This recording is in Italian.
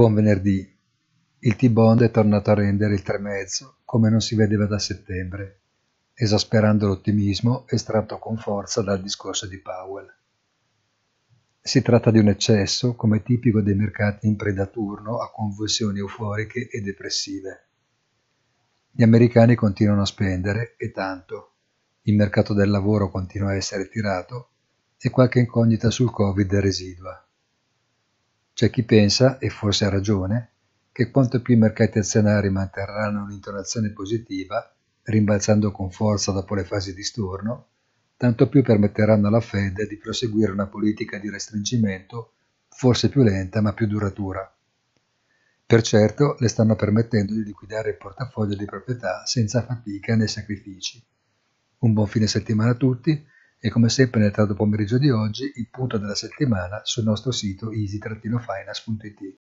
Buon venerdì. Il T-Bond è tornato a rendere il 3,5 come non si vedeva da settembre, esasperando l'ottimismo estratto con forza dal discorso di Powell. Si tratta di un eccesso, come tipico dei mercati in predaturno a convulsioni euforiche e depressive. Gli americani continuano a spendere, e tanto. Il mercato del lavoro continua a essere tirato e qualche incognita sul Covid residua. C'è chi pensa, e forse ha ragione, che quanto più i mercati azionari manterranno un'intonazione positiva, rimbalzando con forza dopo le fasi di storno, tanto più permetteranno alla Fed di proseguire una politica di restringimento forse più lenta ma più duratura. Per certo le stanno permettendo di liquidare il portafoglio di proprietà senza fatica né sacrifici. Un buon fine settimana a tutti e come sempre nel tardo pomeriggio di oggi il punto della settimana sul nostro sito easy-finance.it.